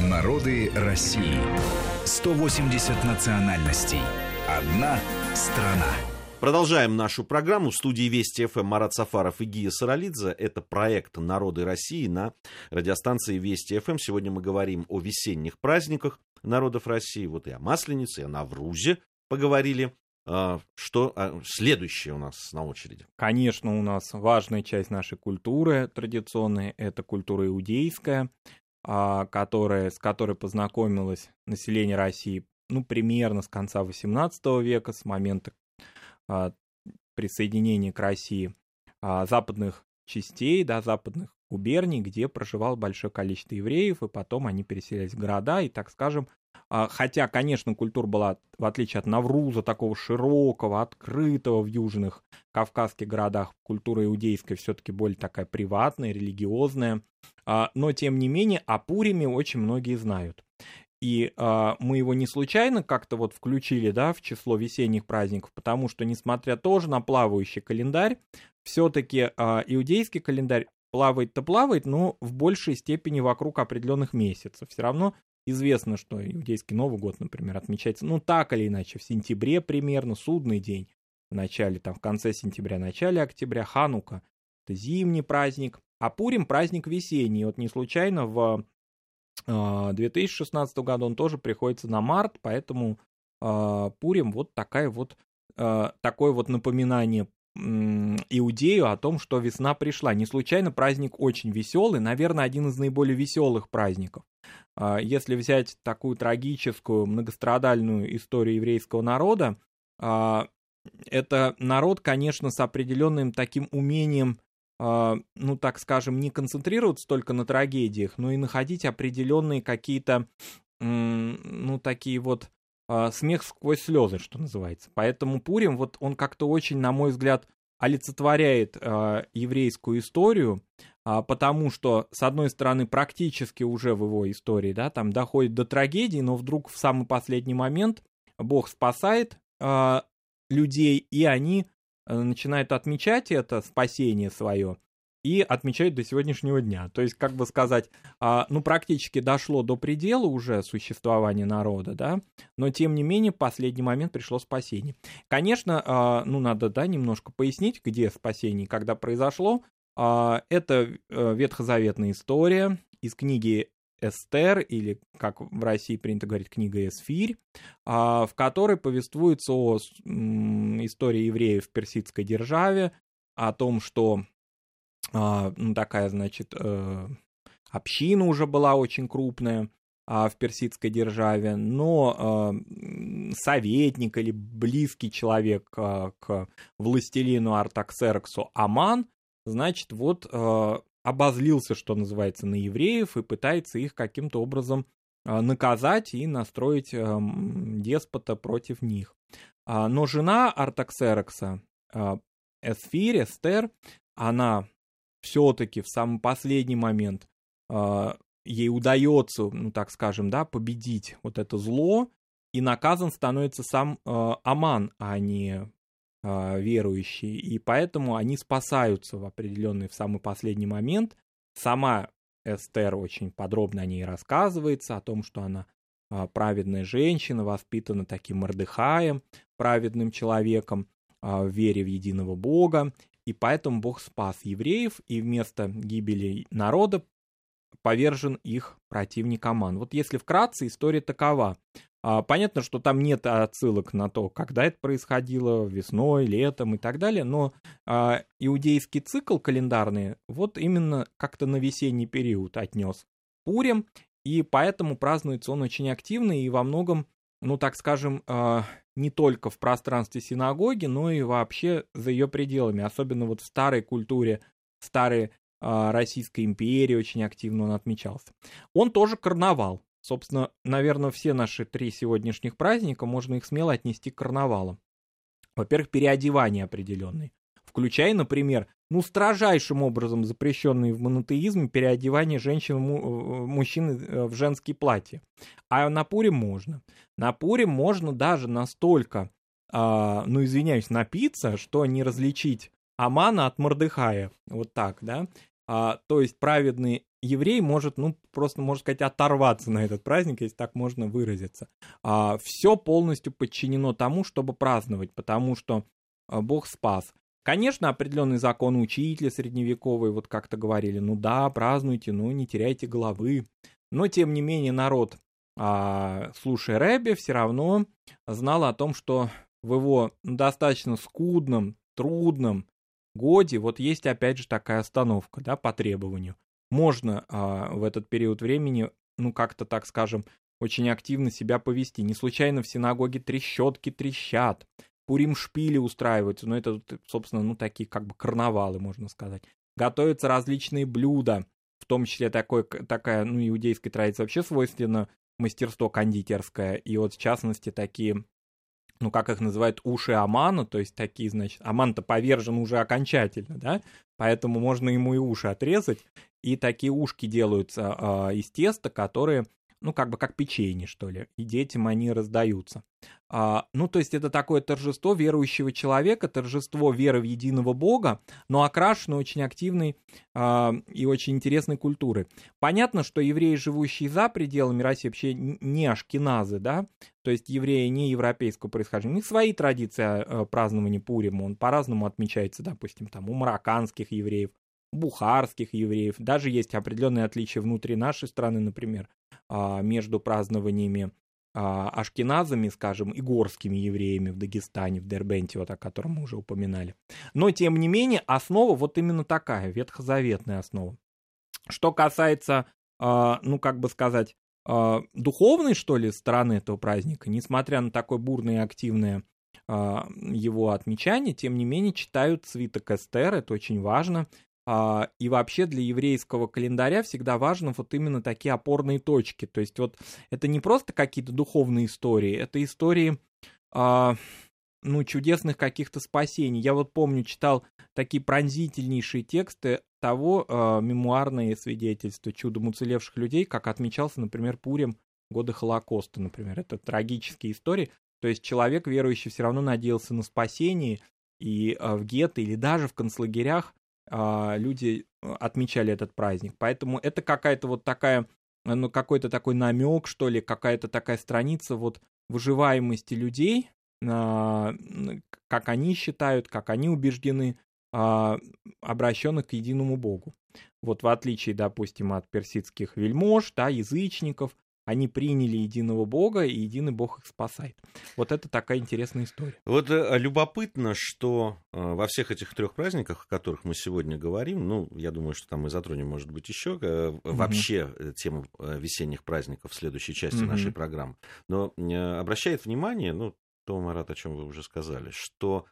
Народы России. 180 национальностей. Одна страна. Продолжаем нашу программу. В студии Вести ФМ Марат Сафаров и Гия Саралидзе. Это проект «Народы России» на радиостанции Вести ФМ. Сегодня мы говорим о весенних праздниках народов России. Вот и о Масленице, и о Наврузе поговорили. А, что а, следующее у нас на очереди? Конечно, у нас важная часть нашей культуры традиционной – это культура иудейская, которая, с которой познакомилось население России ну, примерно с конца XVIII века, с момента а, присоединения к России а, западных частей, да, западных губерний, где проживало большое количество евреев, и потом они переселялись в города, и, так скажем, а, хотя, конечно, культура была, в отличие от Навруза, такого широкого, открытого в южных кавказских городах, культура иудейская все-таки более такая приватная, религиозная, но, тем не менее, о Пуриме очень многие знают. И э, мы его не случайно как-то вот включили, да, в число весенних праздников, потому что, несмотря тоже на плавающий календарь, все-таки иудейский календарь плавает-то плавает, но в большей степени вокруг определенных месяцев. Все равно известно, что иудейский Новый год, например, отмечается, ну, так или иначе, в сентябре примерно, судный день, в начале, там, в конце сентября, начале октября, Ханука, это зимний праздник, а Пурим праздник весенний. Вот не случайно в 2016 а, году он тоже приходится на март, поэтому а, Пурим вот такая вот а, такое вот напоминание Иудею о том, что весна пришла. Не случайно праздник очень веселый, наверное, один из наиболее веселых праздников. Если взять такую трагическую, многострадальную историю еврейского народа, это народ, конечно, с определенным таким умением а, ну, так скажем, не концентрироваться только на трагедиях, но и находить определенные какие-то, ну, такие вот а, смех сквозь слезы, что называется. Поэтому Пурим, вот он как-то очень, на мой взгляд, олицетворяет э, еврейскую историю, э, потому что, с одной стороны, практически уже в его истории, да, там доходит до трагедии, но вдруг в самый последний момент Бог спасает э, людей, и они Э, начинают отмечать это спасение свое и отмечают до сегодняшнего дня. То есть, как бы сказать, а, ну, практически дошло до предела уже существования народа, да, но, тем не менее, в последний момент пришло спасение. Конечно, а, ну, надо, да, немножко пояснить, где спасение, когда произошло. А, это э, ветхозаветная история из книги Эстер, или, как в России принято говорить, книга Эсфирь, в которой повествуется о истории евреев в персидской державе, о том, что ну, такая, значит, э, община уже была очень крупная а, в персидской державе, но советник или близкий человек к властелину Артаксерксу Аман, значит, вот обозлился, что называется, на евреев и пытается их каким-то образом а, наказать и настроить эм, деспота против них. А, но жена Артаксерокса, а, Эсфир, Эстер, она все-таки в самый последний момент ей удается, ну так скажем, да, победить вот это зло, и наказан становится сам Аман, а не э, верующие, и поэтому они спасаются в определенный, в самый последний момент. Сама Эстер очень подробно о ней рассказывается, о том, что она э, праведная женщина, воспитана таким Мордыхаем, праведным человеком, э, в вере в единого Бога, и поэтому Бог спас евреев, и вместо гибели народа повержен их противник Аман. Вот если вкратце, история такова. А, понятно, что там нет отсылок на то, когда это происходило, весной, летом и так далее, но а, иудейский цикл календарный вот именно как-то на весенний период отнес Пурим, и поэтому празднуется он очень активно и во многом, ну так скажем, а, не только в пространстве синагоги, но и вообще за ее пределами, особенно вот в старой культуре, старой Российской империи очень активно он отмечался. Он тоже карнавал, Собственно, наверное, все наши три сегодняшних праздника можно их смело отнести к карнавалам. Во-первых, переодевание определенные, включая, например, ну, строжайшим образом запрещенные в монотеизме переодевание женщин, э, мужчин э, в женские платья. А на Пуре можно. На Пуре можно даже настолько, э, ну, извиняюсь, напиться, что не различить Амана от Мордыхая. Вот так, да. А, то есть праведные еврей может, ну, просто, можно сказать, оторваться на этот праздник, если так можно выразиться. А, все полностью подчинено тому, чтобы праздновать, потому что а, Бог спас. Конечно, определенный закон учителя средневековый, вот как-то говорили, ну да, празднуйте, но не теряйте головы. Но, тем не менее, народ, а, слушая Рэбби, все равно знал о том, что в его достаточно скудном, трудном годе вот есть опять же такая остановка, да, по требованию. Можно а, в этот период времени, ну как-то так скажем, очень активно себя повести. Не случайно в синагоге трещотки трещат, пурим шпили устраиваются, но это, собственно, ну такие как бы карнавалы, можно сказать. Готовятся различные блюда, в том числе такой, такая, ну, иудейской традиции вообще свойственно мастерство кондитерское, и вот в частности такие ну, как их называют, уши Амана, то есть такие, значит, Аман-то повержен уже окончательно, да, поэтому можно ему и уши отрезать, и такие ушки делаются э, из теста, которые ну, как бы как печенье, что ли, и детям они раздаются. А, ну, то есть это такое торжество верующего человека, торжество веры в единого Бога, но окрашено очень активной а, и очень интересной культурой. Понятно, что евреи, живущие за пределами России, вообще не ашкеназы, да, то есть евреи не европейского происхождения, у них свои традиции а, празднования Пурима, он по-разному отмечается, допустим, там у марокканских евреев, бухарских евреев, даже есть определенные отличия внутри нашей страны, например, а, между празднованиями а, ашкеназами, скажем, и горскими евреями в Дагестане, в Дербенте, вот о котором мы уже упоминали. Но, тем не менее, основа вот именно такая, ветхозаветная основа. Что касается, а, ну, как бы сказать, духовной, что ли, стороны этого праздника, несмотря на такое бурное и активное его отмечание, тем не менее читают свиток Эстер, это очень важно, а, и вообще для еврейского календаря всегда важно вот именно такие опорные точки. То есть вот это не просто какие-то духовные истории, это истории а, ну, чудесных каких-то спасений. Я вот помню, читал такие пронзительнейшие тексты того э, мемуарные свидетельства чудом уцелевших людей, как отмечался, например, Пурим годы Холокоста, например. Это трагические истории. То есть человек, верующий, все равно надеялся на спасение, и в гетто или даже в концлагерях а, люди э, отмечали этот праздник. Поэтому это какая-то вот такая, ну, какой-то такой намек, что ли, какая-то такая страница вот выживаемости людей, а, как они считают, как они убеждены, а, обращенных к единому Богу. Вот в отличие, допустим, от персидских вельмож, да, язычников, они приняли единого Бога, и единый Бог их спасает. Вот это такая интересная история. Вот э, любопытно, что э, во всех этих трех праздниках, о которых мы сегодня говорим, ну, я думаю, что там мы затронем, может быть, еще э, вообще тему весенних праздников в следующей части угу. нашей программы. Но обращает внимание, ну, то, Марат, о чем вы уже сказали, что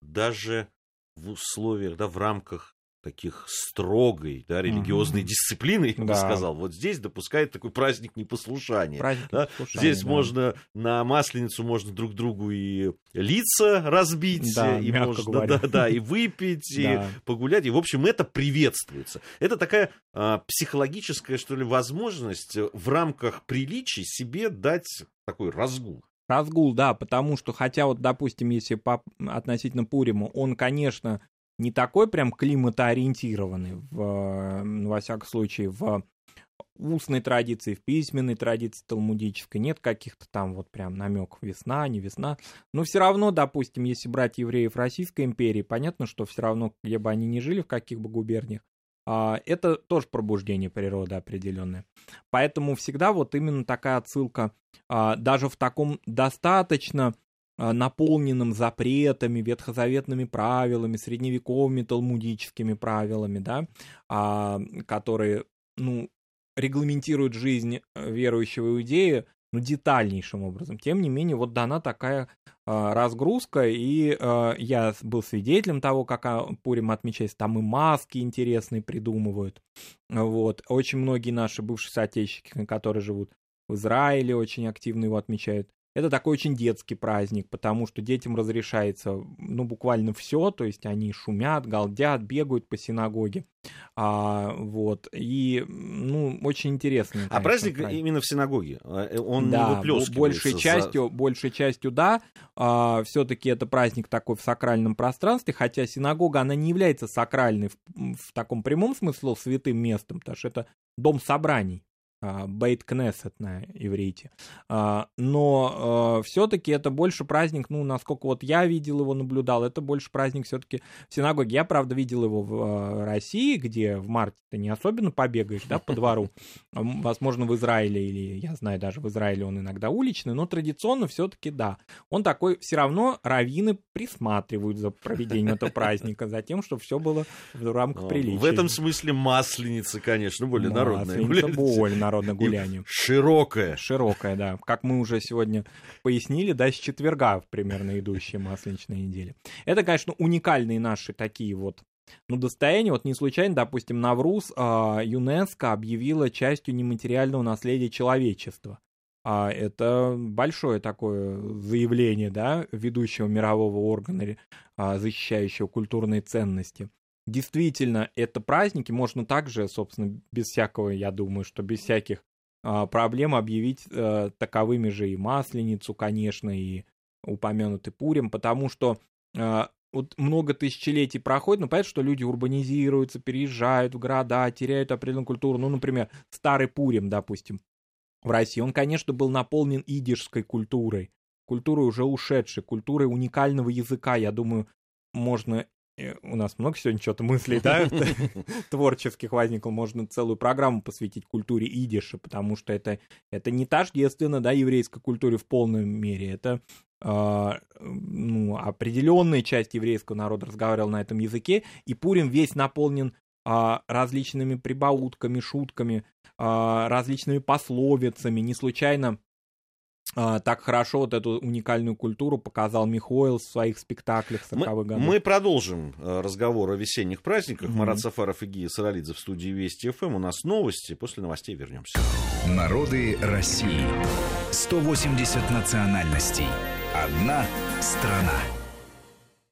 даже в условиях, да, в рамках таких строгой, да, религиозной угу. дисциплины, я бы сказал. Вот здесь допускает такой праздник непослушания. Праздник да? непослушания здесь да. можно на масленицу можно друг другу и лица разбить, да, и можно да, да, и выпить, и погулять. И, в общем, это приветствуется. Это такая а, психологическая, что ли, возможность в рамках приличий себе дать такой разгул. Разгул, да, потому что, хотя вот, допустим, если по, относительно Пуриму, он, конечно, не такой прям климатоориентированный, в, во всяком случае, в устной традиции, в письменной традиции талмудической, нет каких-то там вот прям намеков весна, не весна. Но все равно, допустим, если брать евреев Российской империи, понятно, что все равно, где бы они ни жили, в каких бы губерниях, а, это тоже пробуждение природы определенное. Поэтому всегда вот именно такая отсылка, а, даже в таком достаточно наполненным запретами, ветхозаветными правилами, средневековыми талмудическими правилами, да, а, которые, ну, регламентируют жизнь э, верующего иудея, ну, детальнейшим образом. Тем не менее, вот дана такая э, разгрузка, и э, я был свидетелем того, как а, Пурим отмечается, там и маски интересные придумывают. Вот. Очень многие наши бывшие соотечественники, которые живут в Израиле, очень активно его отмечают. Это такой очень детский праздник, потому что детям разрешается, ну, буквально все, то есть они шумят, галдят, бегают по синагоге, а, вот, и, ну, очень интересно. А праздник, праздник именно в синагоге, а, э, он да, не выплескивается? большей частью, за... большей частью, да, а, все-таки это праздник такой в сакральном пространстве, хотя синагога, она не является сакральной в, в таком прямом смысле святым местом, потому что это дом собраний. Бейт Кнессет на иврите. А, но а, все-таки это больше праздник, ну, насколько вот я видел его, наблюдал, это больше праздник все-таки в синагоге. Я, правда, видел его в а, России, где в марте ты не особенно побегаешь, да, по двору. Возможно, в Израиле, или я знаю, даже в Израиле он иногда уличный, но традиционно все-таки да. Он такой, все равно раввины присматривают за проведением этого праздника, за тем, чтобы все было в рамках приличия. В этом смысле масленица, конечно, более народная. Масленица более народное гуляние. Широкое. Широкое, да. Как мы уже сегодня пояснили, да, с четверга примерно идущие масленичные недели. Это, конечно, уникальные наши такие вот ну, достояние, вот не случайно, допустим, Навруз а, ЮНЕСКО объявила частью нематериального наследия человечества. А это большое такое заявление, да, ведущего мирового органа, а, защищающего культурные ценности действительно это праздники, можно также, собственно, без всякого, я думаю, что без всяких а, проблем объявить а, таковыми же и Масленицу, конечно, и упомянутый Пурим, потому что а, вот много тысячелетий проходит, но понятно, что люди урбанизируются, переезжают в города, теряют определенную культуру. Ну, например, старый Пурим, допустим, в России, он, конечно, был наполнен идишской культурой, культурой уже ушедшей, культурой уникального языка. Я думаю, можно у нас много сегодня чего-то мыслей, да, творческих возникло, можно целую программу посвятить культуре идиша, потому что это, это не тождественно, да, еврейской культуре в полной мере, это э, ну, определенная часть еврейского народа разговаривала на этом языке, и Пурим весь наполнен э, различными прибаутками, шутками, э, различными пословицами, не случайно а, так хорошо вот эту уникальную культуру показал Михоил в своих спектаклях 40-х годов. Мы продолжим э, разговор о весенних праздниках. Mm-hmm. Марат Сафаров и Гия Саралидзе в студии Вести ФМ. У нас новости. После новостей вернемся. Народы России. 180 национальностей. Одна страна.